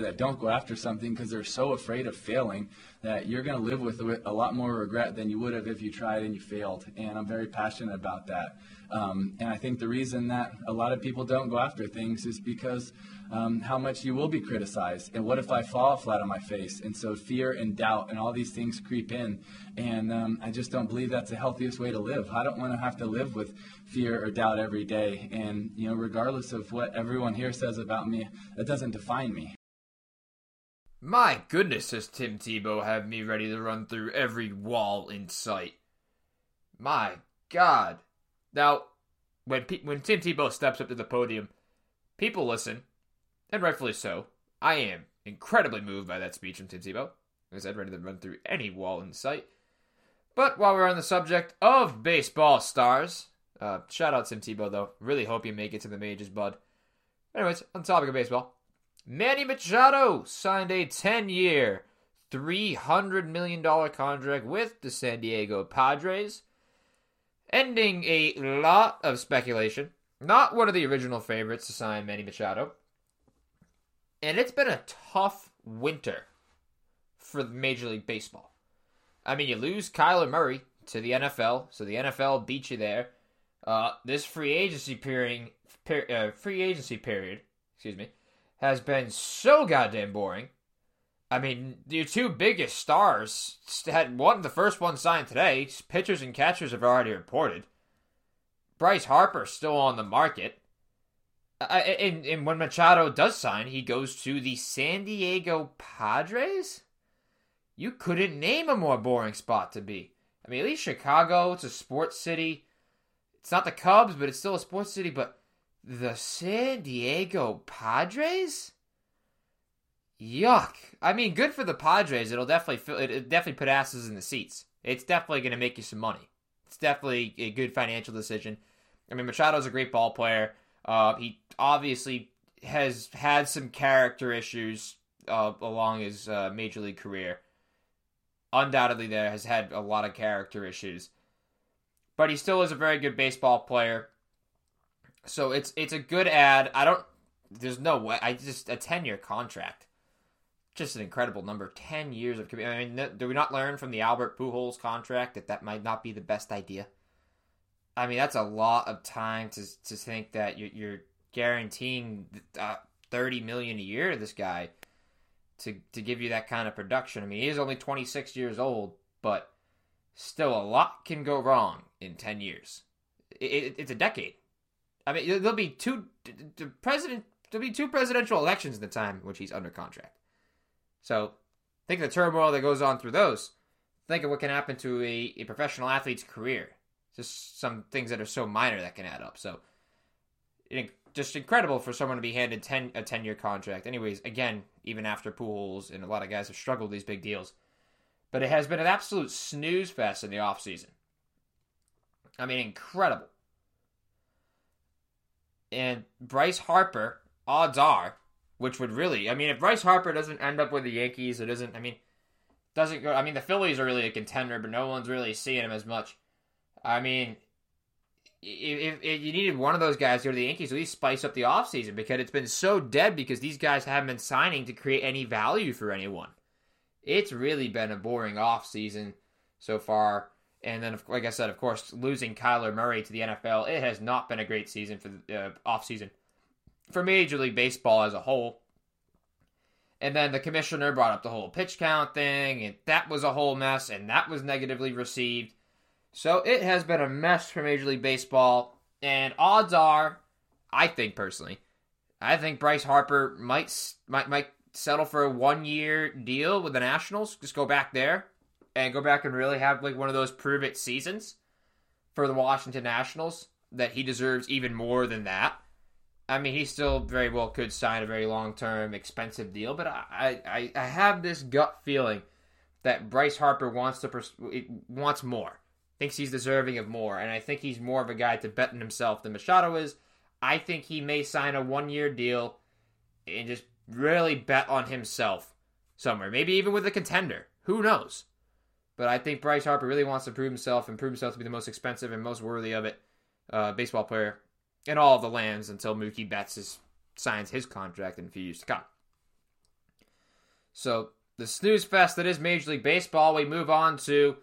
there that don't go after something because they're so afraid of failing that you're going to live with a lot more regret than you would have if you tried and you failed. And I'm very passionate about that. Um, and I think the reason that a lot of people don't go after things is because um, how much you will be criticized. And what if I fall flat on my face? And so fear and doubt and all these things creep in. And um, I just don't believe that's the healthiest way to live. I don't want to have to live with fear or doubt every day. And, you know, regardless of what everyone here says about me, that doesn't define me. My goodness, does Tim Tebow have me ready to run through every wall in sight? My God. Now, when when Tim Tebow steps up to the podium, people listen, and rightfully so. I am incredibly moved by that speech from Tim Tebow. As I said, ready to run through any wall in sight. But while we're on the subject of baseball stars, uh, shout out Tim Tebow though. Really hope you make it to the majors, bud. Anyways, on the topic of baseball, Manny Machado signed a 10-year, $300 million contract with the San Diego Padres ending a lot of speculation. Not one of the original favorites to sign Manny Machado. And it's been a tough winter for Major League Baseball. I mean, you lose Kyler Murray to the NFL, so the NFL beat you there. Uh, this free agency period, per, uh, free agency period, excuse me, has been so goddamn boring. I mean, your two biggest stars had one, the first one signed today. Pitchers and catchers have already reported. Bryce Harper still on the market. and, and when Machado does sign, he goes to the San Diego Padres? You couldn't name a more boring spot to be. I mean, at least Chicago, it's a sports city. It's not the Cubs, but it's still a sports city. But the San Diego Padres? Yuck. I mean, good for the Padres. It'll definitely fill, it definitely put asses in the seats. It's definitely going to make you some money. It's definitely a good financial decision. I mean, Machado's a great ball player. Uh, he obviously has had some character issues uh, along his uh, major league career. Undoubtedly, there has had a lot of character issues, but he still is a very good baseball player. So it's it's a good ad. I don't. There's no way. I just a ten year contract just an incredible number. Ten years of I mean, do we not learn from the Albert Pujols contract that that might not be the best idea? I mean, that's a lot of time to to think that you're, you're guaranteeing uh, thirty million a year to this guy to to give you that kind of production. I mean, he is only twenty six years old, but still, a lot can go wrong in ten years. It, it, it's a decade. I mean, there'll be two the president. There'll be two presidential elections in the time which he's under contract. So think of the turmoil that goes on through those. Think of what can happen to a, a professional athlete's career. Just some things that are so minor that can add up. So just incredible for someone to be handed 10, a 10 year contract. Anyways, again, even after Pujols and a lot of guys have struggled these big deals. But it has been an absolute snooze fest in the offseason. I mean, incredible. And Bryce Harper, odds are, which would really, I mean, if Bryce Harper doesn't end up with the Yankees, it doesn't, I mean, doesn't go, I mean, the Phillies are really a contender, but no one's really seeing him as much. I mean, if, if, you needed one of those guys to go to the Yankees, at least spice up the offseason because it's been so dead because these guys haven't been signing to create any value for anyone. It's really been a boring offseason so far. And then, like I said, of course, losing Kyler Murray to the NFL, it has not been a great season for the uh, offseason for Major League Baseball as a whole. And then the commissioner brought up the whole pitch count thing, and that was a whole mess, and that was negatively received. So it has been a mess for Major League Baseball, and odds are, I think personally, I think Bryce Harper might might might settle for a one year deal with the Nationals. Just go back there and go back and really have like one of those prove it seasons for the Washington Nationals that he deserves even more than that. I mean, he still very well could sign a very long term, expensive deal, but I, I, I have this gut feeling that Bryce Harper wants to pers- wants more, thinks he's deserving of more, and I think he's more of a guy to bet on himself than Machado is. I think he may sign a one year deal and just really bet on himself somewhere, maybe even with a contender. Who knows? But I think Bryce Harper really wants to prove himself and prove himself to be the most expensive and most worthy of it uh, baseball player in all of the lands until Mookie Betts is, signs his contract in a few years to come. So the snooze fest that is Major League Baseball, we move on to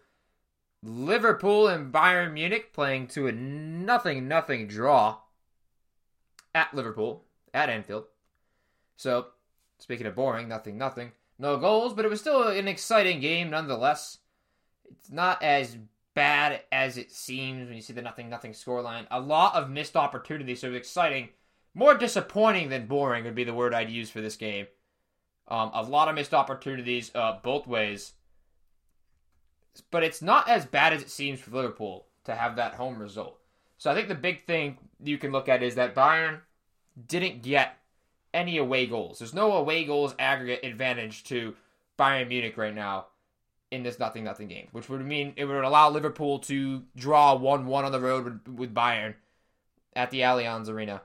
Liverpool and Bayern Munich playing to a nothing nothing draw at Liverpool at Anfield. So, speaking of boring, nothing nothing, no goals, but it was still an exciting game nonetheless. It's not as bad as it seems when you see the nothing nothing scoreline. A lot of missed opportunities, so it was exciting. More disappointing than boring would be the word I'd use for this game. Um, a lot of missed opportunities uh, both ways. But it's not as bad as it seems for Liverpool to have that home result. So I think the big thing you can look at is that Bayern didn't get any away goals. There's no away goals aggregate advantage to Bayern Munich right now in this nothing nothing game, which would mean it would allow Liverpool to draw one one on the road with, with Bayern at the Allianz Arena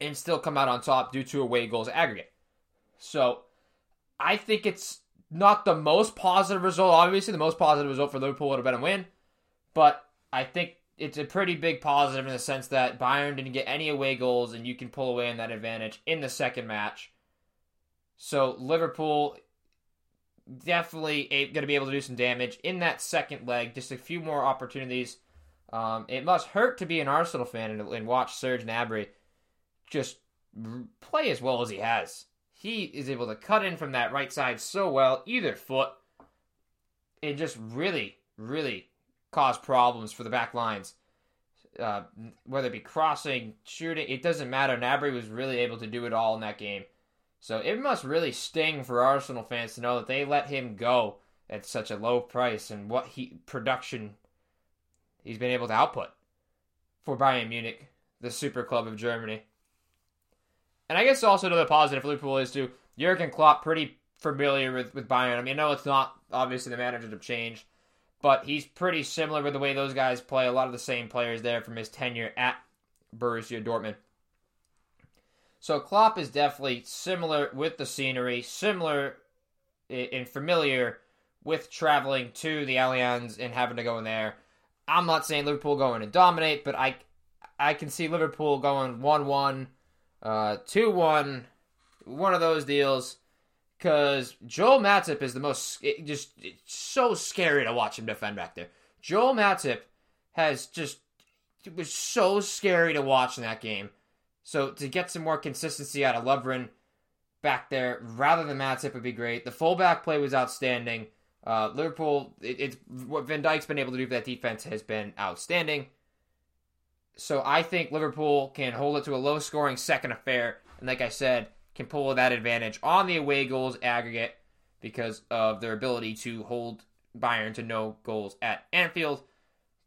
and still come out on top due to away goals aggregate. So I think it's not the most positive result. Obviously, the most positive result for Liverpool would have been a win, but I think it's a pretty big positive in the sense that Bayern didn't get any away goals, and you can pull away in that advantage in the second match. So Liverpool definitely going to be able to do some damage in that second leg. Just a few more opportunities. Um, it must hurt to be an Arsenal fan and, and watch Serge Gnabry just play as well as he has. He is able to cut in from that right side so well, either foot, and just really, really cause problems for the back lines. Uh, whether it be crossing, shooting, it doesn't matter. Gnabry was really able to do it all in that game. So it must really sting for Arsenal fans to know that they let him go at such a low price and what he production he's been able to output for Bayern Munich, the super club of Germany. And I guess also another positive for Liverpool is to Jurgen Klopp pretty familiar with, with Bayern. I mean, I know it's not obviously the managers have changed, but he's pretty similar with the way those guys play. A lot of the same players there from his tenure at Borussia Dortmund. So Klopp is definitely similar with the scenery, similar and familiar with traveling to the Allianz and having to go in there. I'm not saying Liverpool going and dominate, but I I can see Liverpool going 1-1, uh, 2-1, one of those deals because Joel Matip is the most it just it's so scary to watch him defend back there. Joel Matip has just it was so scary to watch in that game. So to get some more consistency out of Lovren back there rather than Matip would be great. The fullback play was outstanding. Uh, Liverpool, it, it's what Van Dijk's been able to do for that defense has been outstanding. So I think Liverpool can hold it to a low scoring second affair, and like I said, can pull that advantage on the away goals aggregate because of their ability to hold Bayern to no goals at Anfield.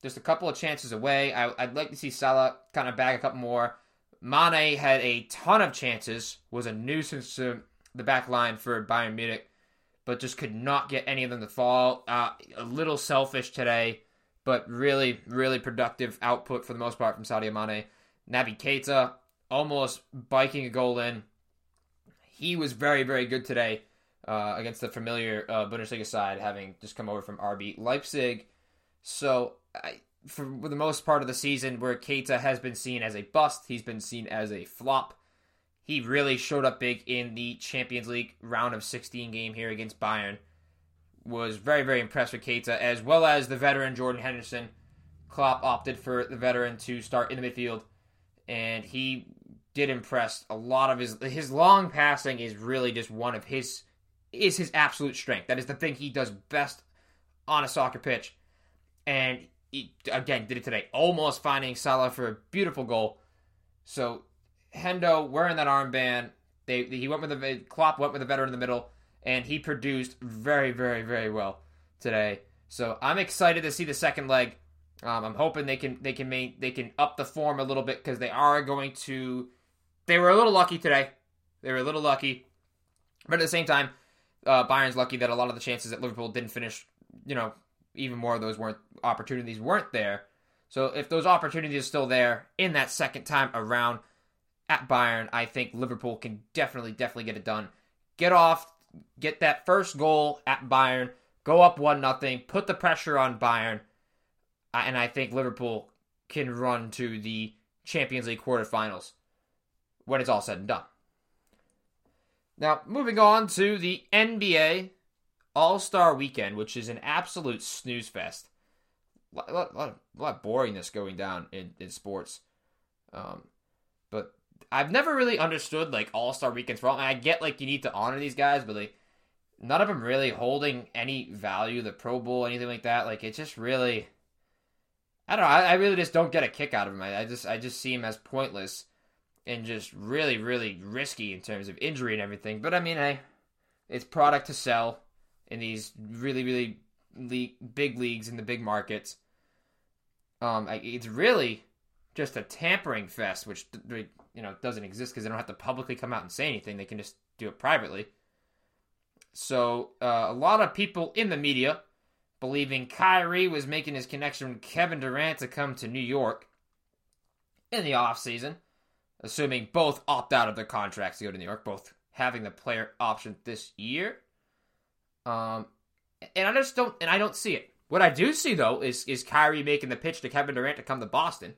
Just a couple of chances away. I, would like to see Salah kind of bag a couple more. Mane had a ton of chances, was a nuisance to the back line for Bayern Munich, but just could not get any of them to fall. Uh, a little selfish today, but really, really productive output for the most part from Sadio Mane. Naby Keita almost biking a goal in. He was very, very good today uh, against the familiar uh, Bundesliga side, having just come over from RB Leipzig. So I, for the most part of the season where Keita has been seen as a bust, he's been seen as a flop. He really showed up big in the Champions League round of 16 game here against Bayern. Was very, very impressed with Keita, as well as the veteran Jordan Henderson. Klopp opted for the veteran to start in the midfield, and he did impress. A lot of his his long passing is really just one of his is his absolute strength. That is the thing he does best on a soccer pitch, and he, again, did it today. Almost finding Salah for a beautiful goal. So Hendo wearing that armband. They he went with the Klopp went with the veteran in the middle, and he produced very, very, very well today. So I'm excited to see the second leg. Um, I'm hoping they can they can make they can up the form a little bit because they are going to. They were a little lucky today. They were a little lucky, but at the same time, uh, Bayern's lucky that a lot of the chances that Liverpool didn't finish, you know, even more of those weren't opportunities weren't there. So if those opportunities are still there in that second time around at Bayern, I think Liverpool can definitely, definitely get it done. Get off, get that first goal at Bayern, go up one nothing, put the pressure on Bayern, uh, and I think Liverpool can run to the Champions League quarterfinals when it's all said and done. Now, moving on to the NBA All Star Weekend, which is an absolute snooze fest. A lot, lot, a lot of boringness going down in, in sports. Um, but I've never really understood like All Star Weekends all. I get like you need to honor these guys, but like none of them really holding any value. The Pro Bowl, anything like that. Like it just really, I don't know. I, I really just don't get a kick out of them. I, I just I just see them as pointless and just really really risky in terms of injury and everything. But I mean, hey, it's product to sell in these really really big leagues in the big markets. Um, it's really just a tampering fest, which you know doesn't exist because they don't have to publicly come out and say anything. They can just do it privately. So uh, a lot of people in the media believing Kyrie was making his connection with Kevin Durant to come to New York in the offseason, assuming both opt out of their contracts to go to New York, both having the player option this year. Um, and I just don't, and I don't see it. What I do see though is is Kyrie making the pitch to Kevin Durant to come to Boston.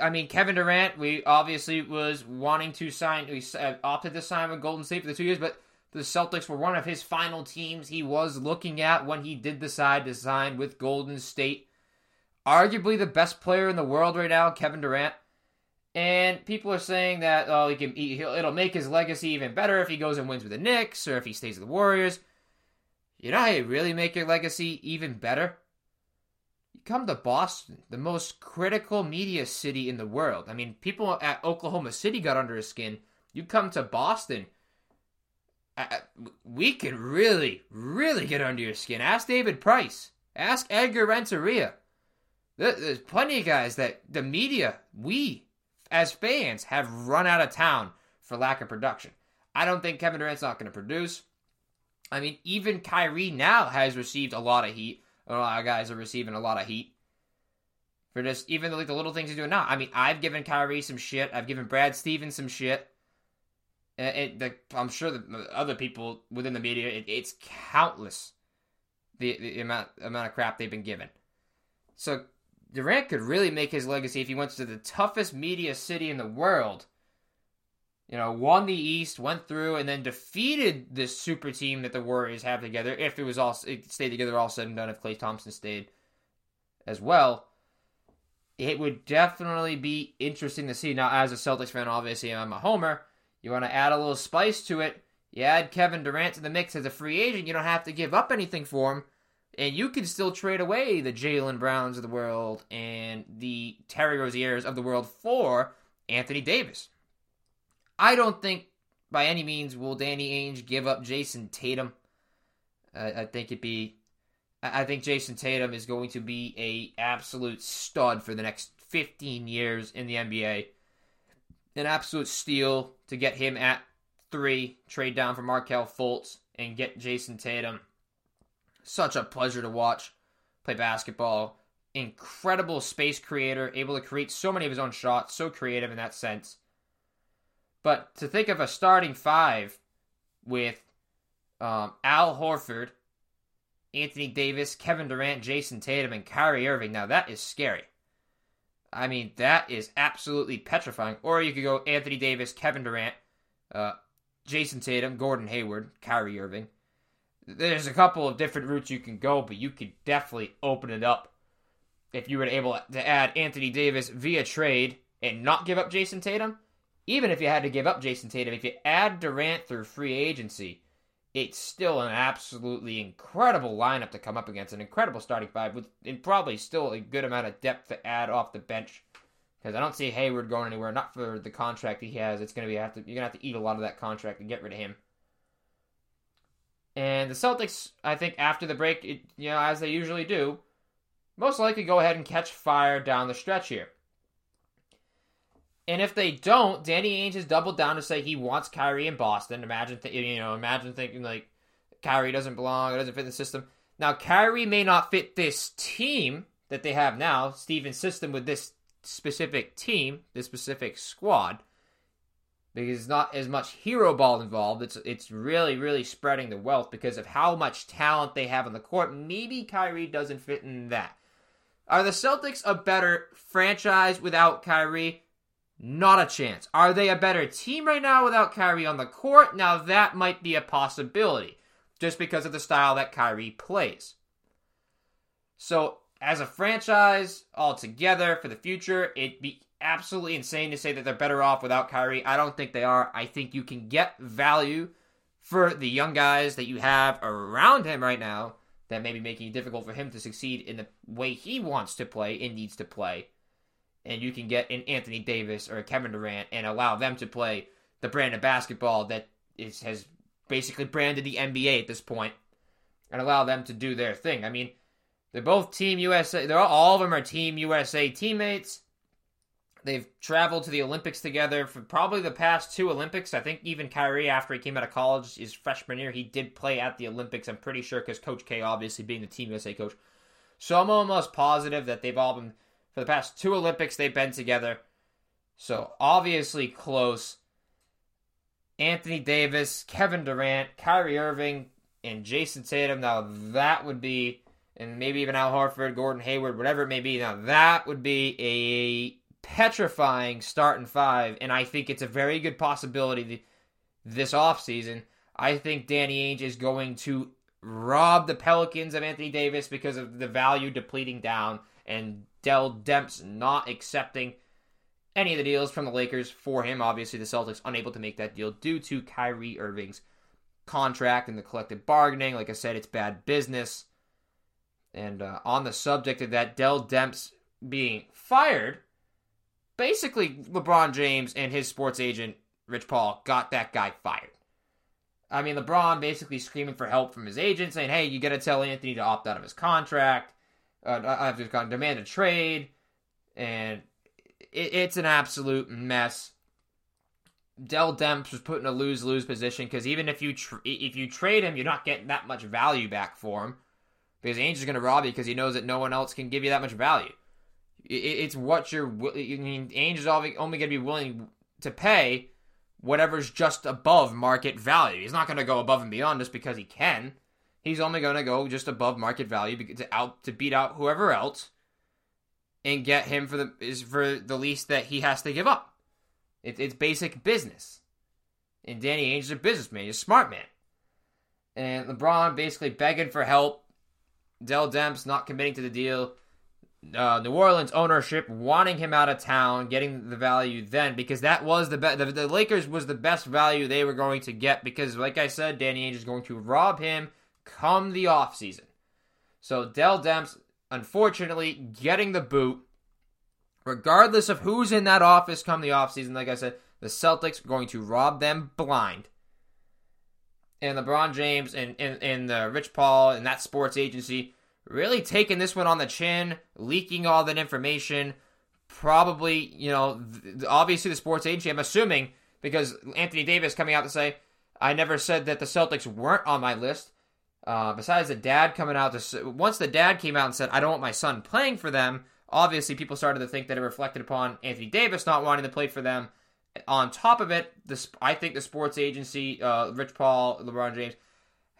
I mean, Kevin Durant, we obviously was wanting to sign. We uh, opted to sign with Golden State for the two years, but the Celtics were one of his final teams he was looking at when he did decide to sign with Golden State. Arguably the best player in the world right now, Kevin Durant. And people are saying that oh, he can, he, it'll make his legacy even better if he goes and wins with the Knicks or if he stays with the Warriors. You know how you really make your legacy even better? You come to Boston, the most critical media city in the world. I mean, people at Oklahoma City got under his skin. You come to Boston we can really, really get under your skin. Ask David Price. Ask Edgar Renteria. There's plenty of guys that the media, we as fans, have run out of town for lack of production. I don't think Kevin Durant's not going to produce. I mean, even Kyrie now has received a lot of heat. A lot of guys are receiving a lot of heat for just even like the little things he's doing now. I mean, I've given Kyrie some shit. I've given Brad Stevens some shit. It, the, I'm sure that other people within the media, it, it's countless the, the amount amount of crap they've been given. So Durant could really make his legacy if he went to the toughest media city in the world. You know, won the East, went through, and then defeated this super team that the Warriors have together. If it was all it stayed together, all said and done, if Klay Thompson stayed as well, it would definitely be interesting to see. Now, as a Celtics fan, obviously I'm a homer. You want to add a little spice to it. You add Kevin Durant to the mix as a free agent. You don't have to give up anything for him. And you can still trade away the Jalen Browns of the world and the Terry Rozier's of the world for Anthony Davis. I don't think by any means will Danny Ainge give up Jayson Tatum. I think it'd be. I think Jayson Tatum is going to be a absolute stud for the next 15 years in the NBA an absolute steal to get him at three, trade down for Markelle Fultz, and get Jayson Tatum. Such a pleasure to watch play basketball. Incredible space creator, able to create so many of his own shots, so creative in that sense. But to think of a starting five with um, Al Horford, Anthony Davis, Kevin Durant, Jayson Tatum, and Kyrie Irving, now that is scary. I mean, that is absolutely petrifying. Or you could go Anthony Davis, Kevin Durant, uh, Jayson Tatum, Gordon Hayward, Kyrie Irving. There's a couple of different routes you can go, but you could definitely open it up if you were able to add Anthony Davis via trade and not give up Jayson Tatum. Even if you had to give up Jayson Tatum, if you add Durant through free agency, it's still an absolutely incredible lineup to come up against, an incredible starting five with and probably still a good amount of depth to add off the bench. Because I don't see Hayward going anywhere, not for the contract he has. It's gonna be have to you're gonna have to eat a lot of that contract to get rid of him. And the Celtics, I think, after the break, it, you know, as they usually do, most likely go ahead and catch fire down the stretch here. And if they don't, Danny Ainge has doubled down to say he wants Kyrie in Boston. Imagine, th- you know, imagine thinking like Kyrie doesn't belong, it doesn't fit the system. Now, Kyrie may not fit this team that they have now, Stevens' system with this specific team, this specific squad, because it's not as much hero ball involved. It's it's really really spreading the wealth because of how much talent they have on the court. Maybe Kyrie doesn't fit in that. Are the Celtics a better franchise without Kyrie? Not a chance. Are they a better team right now without Kyrie on the court? Now that might be a possibility, just because of the style that Kyrie plays. So, as a franchise altogether for the future, it'd be absolutely insane to say that they're better off without Kyrie. I don't think they are. I think you can get value for the young guys that you have around him right now that may be making it difficult for him to succeed in the way he wants to play and needs to play. And you can get an Anthony Davis or a Kevin Durant and allow them to play the brand of basketball that is has basically branded the NBA at this point and allow them to do their thing. I mean, they're both Team USA. They're all, all of them are Team USA teammates. They've traveled to the Olympics together for probably the past two Olympics. I think even Kyrie, after he came out of college, his freshman year, he did play at the Olympics. I'm pretty sure because Coach K, obviously being the Team USA coach. So I'm almost positive that they've all been, for the past two Olympics, they've been together. So obviously close. Anthony Davis, Kevin Durant, Kyrie Irving, and Jayson Tatum. Now that would be, and maybe even Al Horford, Gordon Hayward, whatever it may be. Now that would be a petrifying starting five, and I think it's a very good possibility this offseason. I think Danny Ainge is going to rob the Pelicans of Anthony Davis because of the value depleting down and Dell Demps not accepting any of the deals from the Lakers for him. Obviously, the Celtics unable to make that deal due to Kyrie Irving's contract and the collective bargaining. Like I said, it's bad business. And uh, on the subject of that, Dell Demps being fired basically LeBron James and his sports agent Rich Paul got that guy fired. I mean, LeBron basically screaming for help from his agent, saying, "Hey, you got to tell Anthony to opt out of his contract. Uh, I have just got to demand a trade," and it, it's an absolute mess. Dell Demps was put in a lose lose position because even if you tr- if you trade him, you're not getting that much value back for him because Ainge is going to rob you because he knows that no one else can give you that much value. It's what you're. I mean, Ainge is only going to be willing to pay whatever's just above market value. He's not going to go above and beyond just because he can. He's only going to go just above market value to out to beat out whoever else and get him for the is for the least that he has to give up. It, it's basic business. And Danny Ainge is a businessman. He's a smart man. And LeBron basically begging for help. Dell Demps not committing to the deal uh, New Orleans ownership wanting him out of town, getting the value then because that was the best. The, the, Lakers was the best value they were going to get because, like I said, Danny Ainge is going to rob him come the offseason. So Dell Demps, unfortunately, getting the boot, regardless of who's in that office come the offseason. Like I said, the Celtics are going to rob them blind. And LeBron James and, and, and the Rich Paul and that sports agency really taking this one on the chin, leaking all that information. Probably, you know, obviously the sports agency, I'm assuming, because Anthony Davis coming out to say, I never said that the Celtics weren't on my list. Uh, besides the dad coming out to once the dad came out and said I don't want my son playing for them, obviously people started to think that it reflected upon Anthony Davis not wanting to play for them. On top of it, this I think the sports agency, uh, Rich Paul, LeBron James,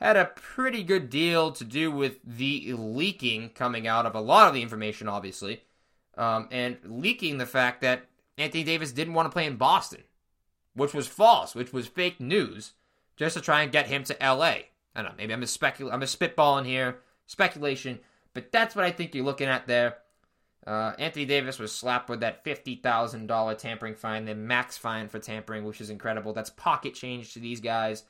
had a pretty good deal to do with the leaking coming out of a lot of the information, obviously, um, and leaking the fact that Anthony Davis didn't want to play in Boston, which was false, which was fake news, just to try and get him to LA. I don't know, maybe I'm a specul- I'm a spitballing here, speculation, but that's what I think you're looking at there. Uh, Anthony Davis was slapped with that $50,000 tampering fine, the max fine for tampering, which is incredible. That's pocket change to these guys.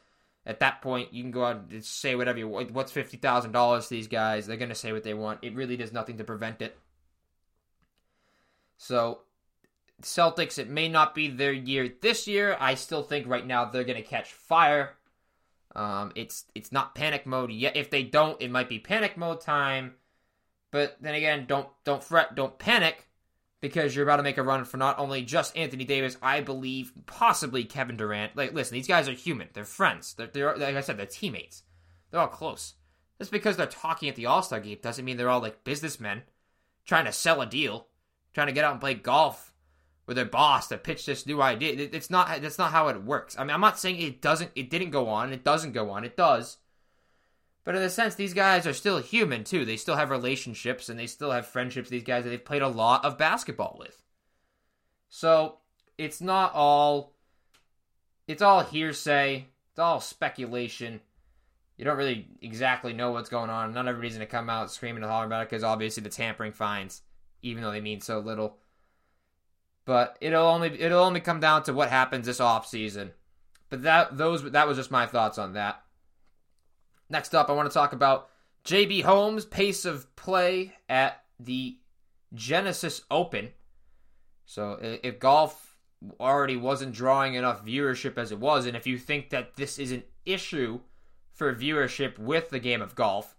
At that point, you can go out and say whatever you want. What's fifty thousand dollars to these guys? They're gonna say what they want. It really does nothing to prevent it. So, Celtics, it may not be their year this year. I still think right now they're gonna catch fire. Um, it's it's not panic mode yet. If they don't, it might be panic mode time. But then again, don't don't fret, don't panic because you're about to make a run for not only just Anthony Davis, I believe possibly Kevin Durant. Like, listen, these guys are human. They're friends. They're, they're like I said, they're teammates. They're all close. Just because they're talking at the All Star game doesn't mean they're all like businessmen trying to sell a deal, trying to get out and play golf with their boss to pitch this new idea. It's not. That's not how it works. I mean, I'm not saying it doesn't. It didn't go on. It doesn't go on. It does. But in a sense, these guys are still human too. They still have relationships and they still have friendships. These guys that they've played a lot of basketball with. So it's not all it's all hearsay. It's all speculation. You don't really exactly know what's going on. Not everybody's going to come out screaming and hollering about it because obviously the tampering fines, even though they mean so little. But it'll only it'll only come down to what happens this off season. But that those that was just my thoughts on that. Next up, I want to talk about JB Holmes' pace of play at the Genesis Open. So if golf already wasn't drawing enough viewership as it was, and if you think that this is an issue for viewership with the game of golf,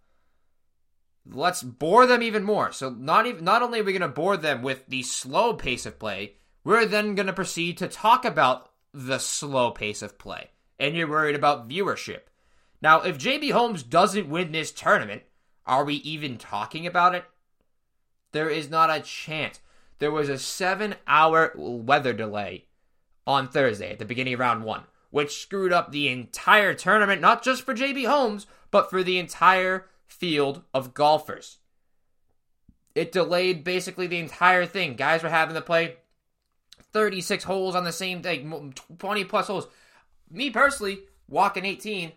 let's bore them even more. So not even not only are we going to bore them with the slow pace of play, we're then going to proceed to talk about the slow pace of play. And you're worried about viewership. Now, if JB Holmes doesn't win this tournament, are we even talking about it? There is not a chance. There was a seven hour weather delay on Thursday at the beginning of round one, which screwed up the entire tournament, not just for JB Holmes, but for the entire field of golfers. It delayed basically the entire thing. Guys were having to play 36 holes on the same day, 20 plus holes. Me personally, walking 18,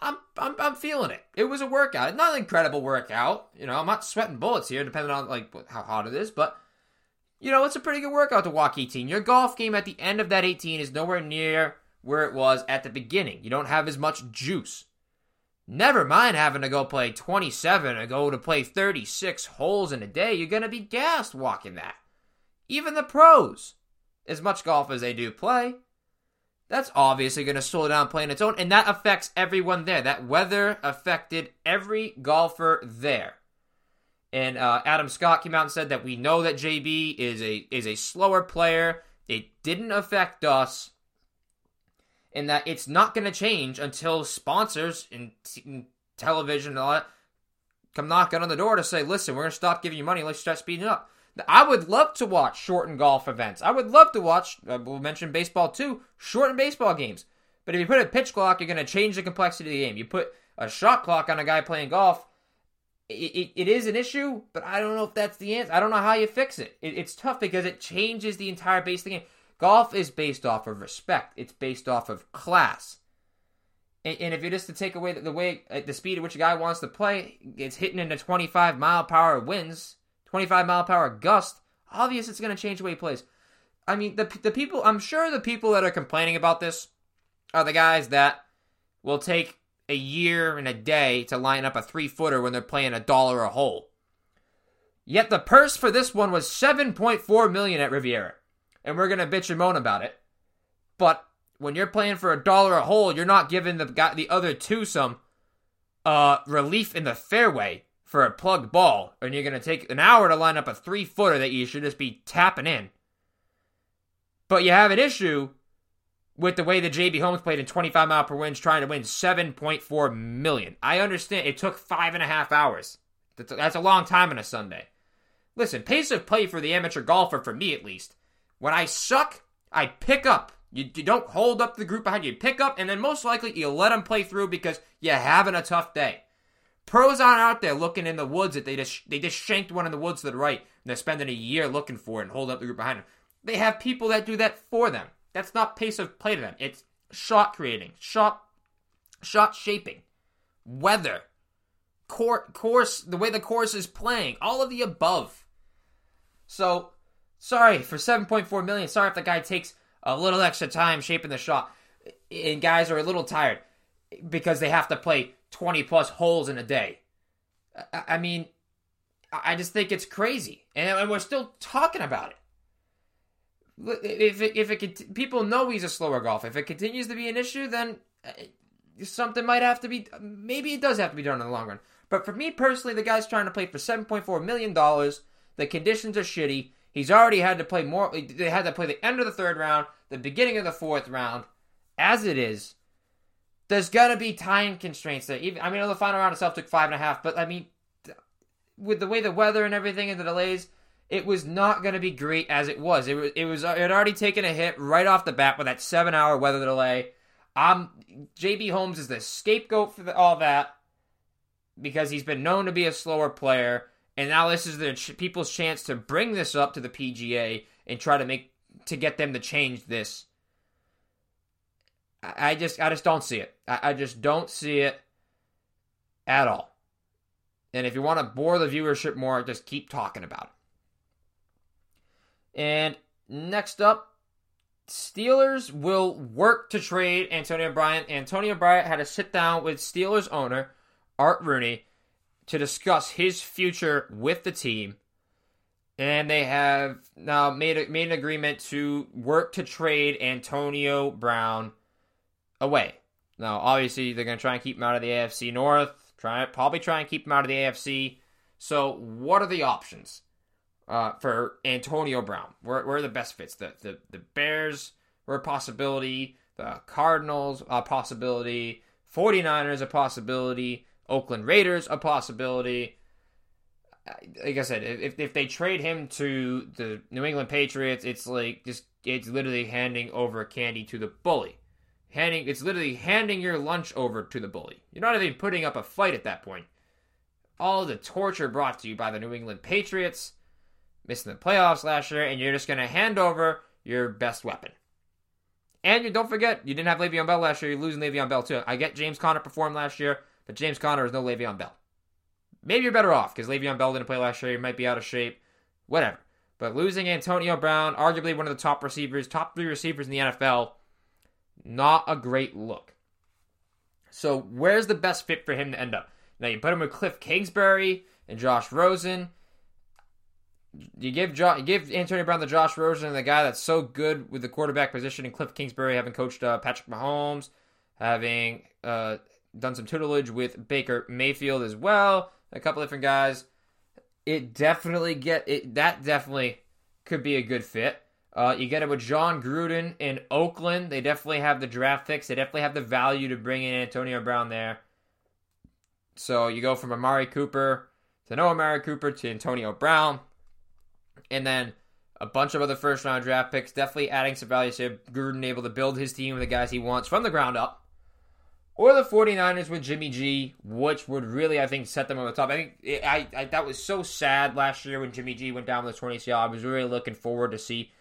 I'm, I'm I'm feeling it. It was a workout, not an incredible workout. You know, I'm not sweating bullets here, depending on like how hot it is, but you know, it's a pretty good workout to walk 18. Your golf game at the end of that 18 is nowhere near where it was at the beginning. You don't have as much juice. Never mind having to go play 27 and go to play 36 holes in a day. You're gonna be gassed walking that. Even the pros, as much golf as they do play, that's obviously going to slow down playing its own, and that affects everyone there. That weather affected every golfer there. And uh, Adam Scott came out and said that we know that JB is a is a slower player. It didn't affect us, and that it's not going to change until sponsors and t- television and all that come knocking on the door to say, "Listen, we're going to stop giving you money. Let's start speeding up." I would love to watch shortened golf events. I would love to watch, uh, we'll mention baseball too, shortened baseball games. But if you put a pitch clock, you're going to change the complexity of the game. You put a shot clock on a guy playing golf, it, it, it is an issue, but I don't know if that's the answer. I don't know how you fix it. it. It's tough because it changes the entire base of the game. Golf is based off of respect, it's based off of class. And, and if you're just to take away the, the way, uh, the speed at which a guy wants to play, it's hitting into 25 mile hour winds 25 mile per hour gust, obvious it's going to change the way he plays. I mean, the the people, I'm sure the people that are complaining about this are the guys that will take a year and a day to line up a three footer when they're playing a dollar a hole. Yet the purse for this one was 7.4 million at Riviera, and we're gonna bitch and moan about it. But when you're playing for a dollar a hole, you're not giving the the other two some uh, relief in the fairway for a plugged ball, and you're going to take an hour to line up a three footer that you should just be tapping in. But you have an issue with the way that JB Holmes played in 25 mile per winds, trying to win 7.4 million. I understand it took five and a half hours. That's a long time on a Sunday. Listen, pace of play for the amateur golfer, for me at least. When I suck, I pick up. You, you don't hold up the group behind you. you. Pick up, and then most likely you let them play through because you're having a tough day. Pros aren't out there looking in the woods that they just they just shanked one in the woods to the right and they're spending a year looking for it and holding up the group behind them. They have people that do that for them. That's not pace of play to them. It's shot creating, shot shot shaping, weather, court course, the way the course is playing, all of the above. So, sorry for 7.4 million. Sorry if the guy takes a little extra time shaping the shot. And guys are a little tired because they have to play 20 plus holes in a day. I mean, I just think it's crazy. And we're still talking about it. If it, if it people know he's a slower golfer, if it continues to be an issue, then uh, something might have to be. Maybe it does have to be done in the long run. But for me personally, the guy's trying to play for seven point four million dollars. The conditions are shitty. He's already had to play more. They had to play the end of the third round, the beginning of the fourth round. As it is, there's gonna be time constraints there. Even I mean, the final round itself took five and a half, but I mean, with the way the weather and everything and the delays, it was not gonna be great as it was. It was it was it had already taken a hit right off the bat with that seven hour weather delay. Um, JB Holmes is the scapegoat for the, all that because he's been known to be a slower player, and now this is the ch- people's chance to bring this up to the PGA and try to make to get them to change this. I, just I just don't see it. I, I just don't see it at all. And if you want to bore the viewership more, just keep talking about it. And next up, Steelers will work to trade Antonio Brown. Antonio Brown had a sit down with Steelers owner Art Rooney to discuss his future with the team. And they have now made a, made an agreement to work to trade Antonio Brown away. Now, obviously, they're going to try and keep him out of the AFC North. Try probably try and keep him out of the AFC. So, what are the options uh, for Antonio Brown? Where, where are the best fits? The, the the Bears were a possibility. The Cardinals a possibility. 49ers a possibility. Oakland Raiders a possibility. Like I said, if if they trade him to the New England Patriots, it's like just it's literally handing over candy to the bully. Handing it's literally handing your lunch over to the bully. You're not even putting up a fight at that point. All the torture brought to you by the New England Patriots, missing the playoffs last year, and you're just gonna hand over your best weapon. And you don't forget, you didn't have Le'Veon Bell last year. You're losing Le'Veon Bell too. I get James Conner performed last year. But James Conner is no Le'Veon Bell. Maybe you're better off because Le'Veon Bell didn't play last year. He might be out of shape. Whatever. But losing Antonio Brown, arguably one of the top receivers, top three receivers in the NFL, not a great look. So where's the best fit for him to end up? Now you put him with Cliff Kingsbury and Josh Rosen. You give jo- you give Antonio Brown the Josh Rosen, and the guy that's so good with the quarterback position, and Cliff Kingsbury having coached uh, Patrick Mahomes, having uh, done some tutelage with Baker Mayfield as well, a couple different guys. It definitely get it. That definitely could be a good fit. Uh, you get it with Jon Gruden in Oakland. They definitely have the draft picks. They definitely have the value to bring in Antonio Brown there. So you go from Amari Cooper to no Amari Cooper to Antonio Brown, and then a bunch of other first round draft picks. Definitely adding some value. So Gruden able to build his team with the guys he wants from the ground up or the 49ers with Jimmy G, which would really, I think, set them on the top. I think it, I, I that was so sad last year when Jimmy G went down with the 20 ACL. I was really looking forward to see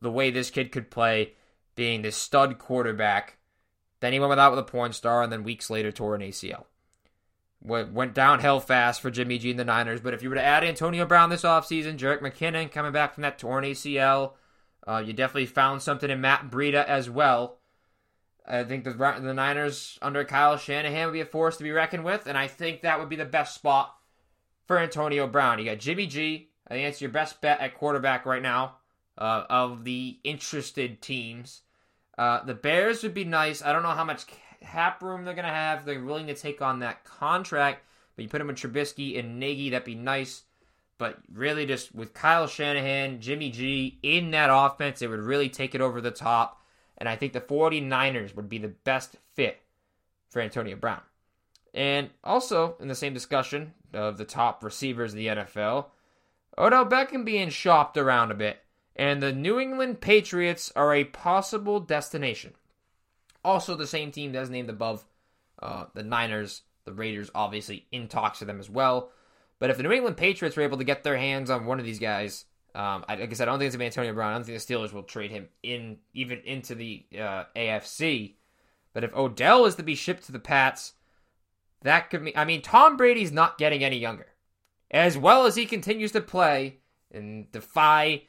the way this kid could play, being this stud quarterback. Then he went without with a porn star, and then weeks later tore an ACL. Went, downhill fast for Jimmy G and the Niners. But if you were to add Antonio Brown this offseason, Jerick McKinnon coming back from that torn ACL, uh, you definitely found something in Matt Breida as well. I think the the Niners under Kyle Shanahan would be a force to be reckoned with, and I think that would be the best spot for Antonio Brown. You got Jimmy G. I think it's your best bet at quarterback right now uh, of the interested teams. Uh, the Bears would be nice. I don't know how much cap room they're gonna have. They're willing to take on that contract, but you put them with Trubisky and Nagy, that'd be nice. But really, just with Kyle Shanahan, Jimmy G in that offense, it would really take it over the top. And I think the 49ers would be the best fit for Antonio Brown. And also, in the same discussion of the top receivers of the NFL, Odell Beckham being shopped around a bit, and the New England Patriots are a possible destination. Also, the same team that's named above uh, the Niners, the Raiders, obviously in talks to them as well. But if the New England Patriots were able to get their hands on one of these guys, um, I, like I said, I don't think it's gonna be Antonio Brown. I don't think the Steelers will trade him in even into the uh, AFC. But if Odell is to be shipped to the Pats, that could mean. I mean, Tom Brady's not getting any younger. As well as he continues to play and defy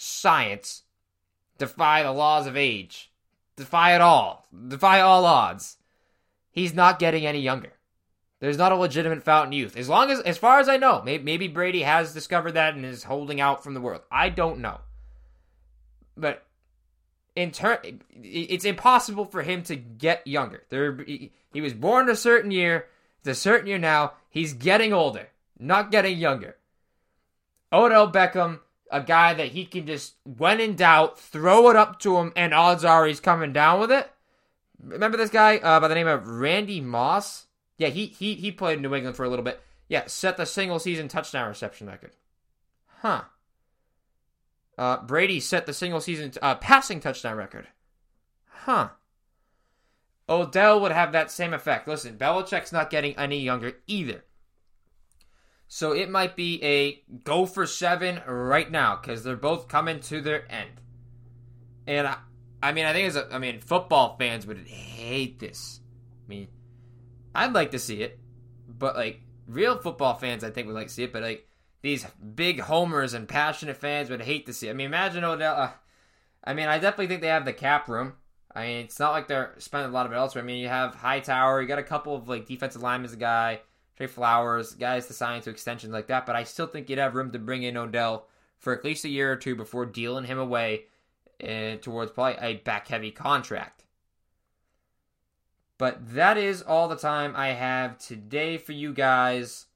science, defy the laws of age, defy it all, defy all odds. He's not getting any younger. There's not a legitimate fountain youth. As long as, as far as I know, maybe, maybe Brady has discovered that and is holding out from the world. I don't know. But in turn, it's impossible for him to get younger. There, he, he was born a certain year. It's a certain year now. He's getting older, not getting younger. Odell Beckham, a guy that he can just, when in doubt, throw it up to him, and odds are he's coming down with it. Remember this guy uh, by the name of Randy Moss? Yeah, he he he played in New England for a little bit. Yeah, set the single season touchdown reception record. Huh. Uh, Brady set the single season uh, passing touchdown record. Huh. Odell would have that same effect. Listen, Belichick's not getting any younger either. So it might be a go for seven right now because they're both coming to their end. And I, I mean, I think as a, I mean, football fans would hate this. I mean, I'd like to see it, but like real football fans, I think would like to see it. But like these big homers and passionate fans would hate to see it. I mean, imagine Odell. Uh, I mean, I definitely think they have the cap room. I mean, it's not like they're spending a lot of it elsewhere. I mean, you have Hightower, you got a couple of like defensive linemen as a guy, Trey Flowers, guys to sign to extensions like that. But I still think you'd have room to bring in Odell for at least a year or two before dealing him away uh, towards probably a back heavy contract. But that is all the time I have today for you guys.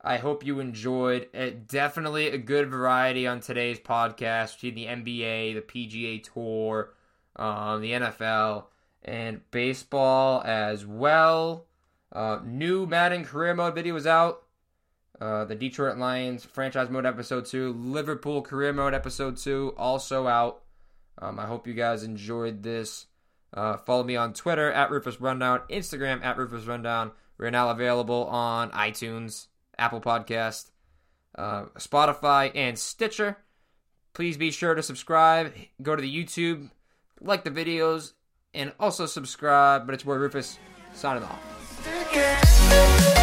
I hope you enjoyed. It. Definitely a good variety on today's podcast between the NBA, the PGA Tour, um, the NFL, and baseball as well. Uh, new Madden career mode video is out. Uh, the Detroit Lions franchise mode episode 2, Liverpool career mode episode 2, also out. Um, I hope you guys enjoyed this. Uh, follow me on Twitter at Rufus Rundown, Instagram at Rufus Rundown. We're now available on iTunes, Apple Podcast, uh, Spotify, and Stitcher. Please be sure to subscribe. Go to the YouTube, like the videos, and also subscribe. But it's Boy Rufus signing off again.